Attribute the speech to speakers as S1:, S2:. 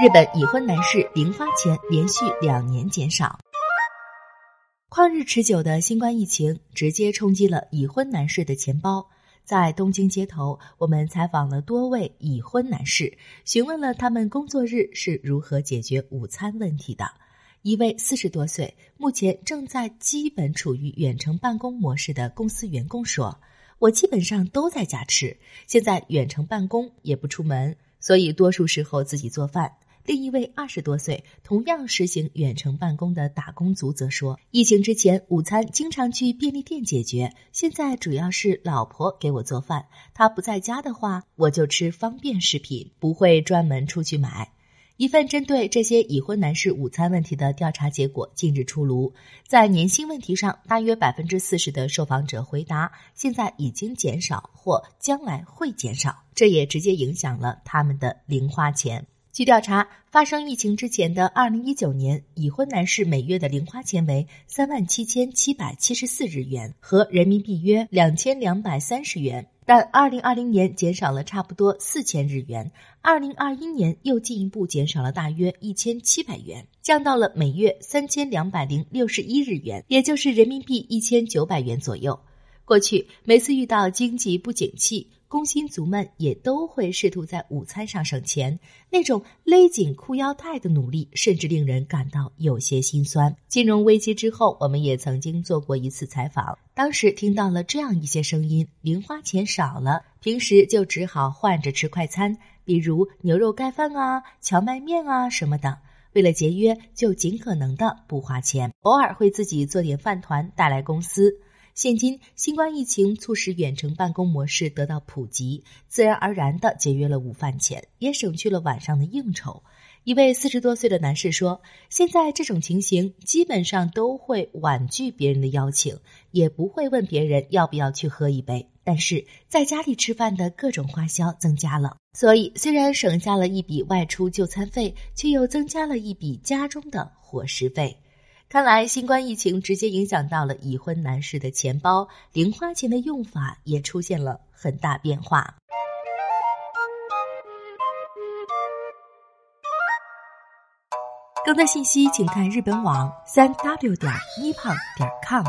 S1: 日本已婚男士零花钱连续两年减少。旷日持久的新冠疫情直接冲击了已婚男士的钱包。在东京街头，我们采访了多位已婚男士，询问了他们工作日是如何解决午餐问题的。一位四十多岁、目前正在基本处于远程办公模式的公司员工说：“我基本上都在家吃，现在远程办公也不出门，所以多数时候自己做饭。”另一位二十多岁、同样实行远程办公的打工族则说：“疫情之前，午餐经常去便利店解决，现在主要是老婆给我做饭。她不在家的话，我就吃方便食品，不会专门出去买。”一份针对这些已婚男士午餐问题的调查结果近日出炉，在年薪问题上，大约百分之四十的受访者回答现在已经减少或将来会减少，这也直接影响了他们的零花钱。据调查，发生疫情之前的二零一九年，已婚男士每月的零花钱为三万七千七百七十四日元，和人民币约两千两百三十元。但二零二零年减少了差不多四千日元，二零二一年又进一步减少了大约一千七百元，降到了每月三千两百零六十一日元，也就是人民币一千九百元左右。过去每次遇到经济不景气，工薪族们也都会试图在午餐上省钱，那种勒紧裤腰带的努力，甚至令人感到有些心酸。金融危机之后，我们也曾经做过一次采访，当时听到了这样一些声音：零花钱少了，平时就只好换着吃快餐，比如牛肉盖饭啊、荞麦面啊什么的。为了节约，就尽可能的不花钱，偶尔会自己做点饭团带来公司。现今，新冠疫情促使远程办公模式得到普及，自然而然的节约了午饭钱，也省去了晚上的应酬。一位四十多岁的男士说：“现在这种情形，基本上都会婉拒别人的邀请，也不会问别人要不要去喝一杯。但是在家里吃饭的各种花销增加了，所以虽然省下了一笔外出就餐费，却又增加了一笔家中的伙食费。”看来，新冠疫情直接影响到了已婚男士的钱包，零花钱的用法也出现了很大变化。更多信息，请看日本网三 w 点 nippon 点 com。